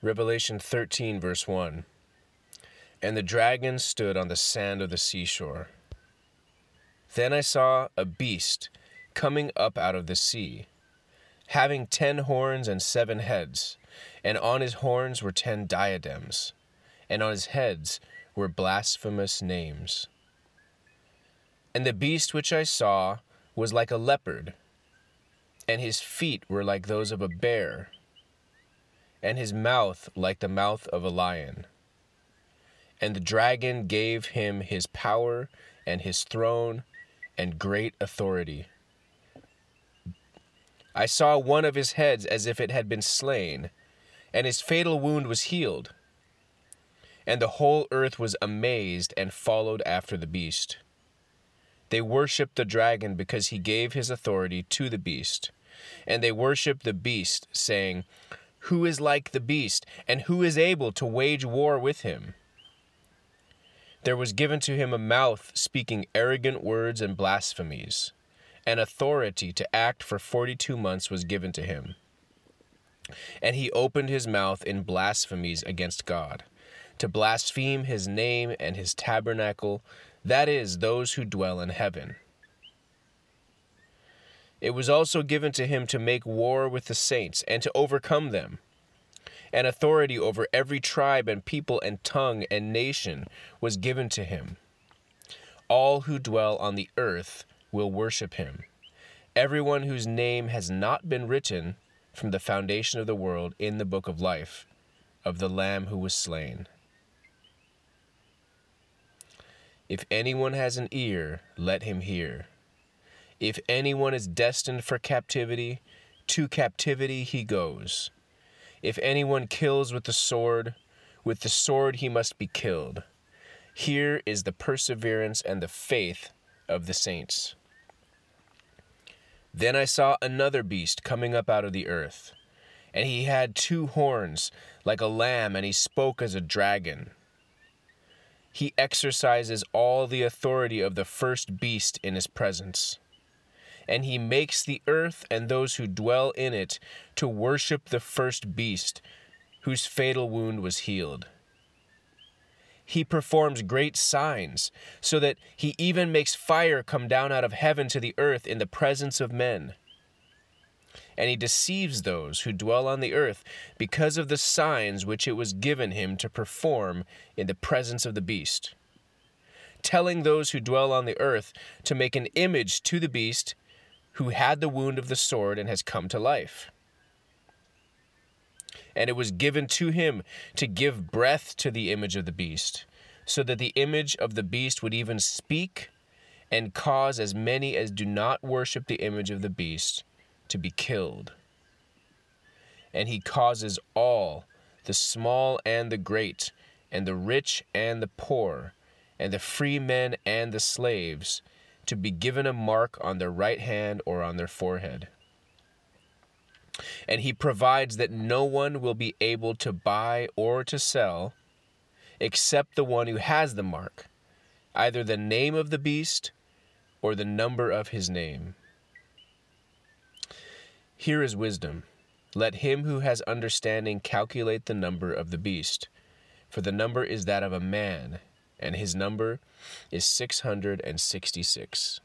Revelation 13, verse 1. And the dragon stood on the sand of the seashore. Then I saw a beast coming up out of the sea, having ten horns and seven heads, and on his horns were ten diadems, and on his heads were blasphemous names. And the beast which I saw was like a leopard, and his feet were like those of a bear, and his mouth like the mouth of a lion. And the dragon gave him his power and his throne and great authority. I saw one of his heads as if it had been slain, and his fatal wound was healed. And the whole earth was amazed and followed after the beast. They worshipped the dragon because he gave his authority to the beast. And they worshipped the beast, saying, Who is like the beast, and who is able to wage war with him? There was given to him a mouth speaking arrogant words and blasphemies. and authority to act for forty two months was given to him. And he opened his mouth in blasphemies against God, to blaspheme his name and his tabernacle, that is, those who dwell in heaven. It was also given to him to make war with the saints and to overcome them. And authority over every tribe and people and tongue and nation was given to him. All who dwell on the earth will worship him. Everyone whose name has not been written from the foundation of the world in the book of life of the Lamb who was slain. If anyone has an ear, let him hear. If anyone is destined for captivity, to captivity he goes. If anyone kills with the sword, with the sword he must be killed. Here is the perseverance and the faith of the saints. Then I saw another beast coming up out of the earth, and he had two horns like a lamb, and he spoke as a dragon. He exercises all the authority of the first beast in his presence. And he makes the earth and those who dwell in it to worship the first beast, whose fatal wound was healed. He performs great signs, so that he even makes fire come down out of heaven to the earth in the presence of men. And he deceives those who dwell on the earth because of the signs which it was given him to perform in the presence of the beast, telling those who dwell on the earth to make an image to the beast who had the wound of the sword and has come to life and it was given to him to give breath to the image of the beast, so that the image of the beast would even speak and cause as many as do not worship the image of the beast to be killed. And he causes all, the small and the great, and the rich and the poor, and the free men and the slaves, to be given a mark on their right hand or on their forehead and he provides that no one will be able to buy or to sell except the one who has the mark, either the name of the beast or the number of his name. Here is wisdom. Let him who has understanding calculate the number of the beast, for the number is that of a man, and his number is 666.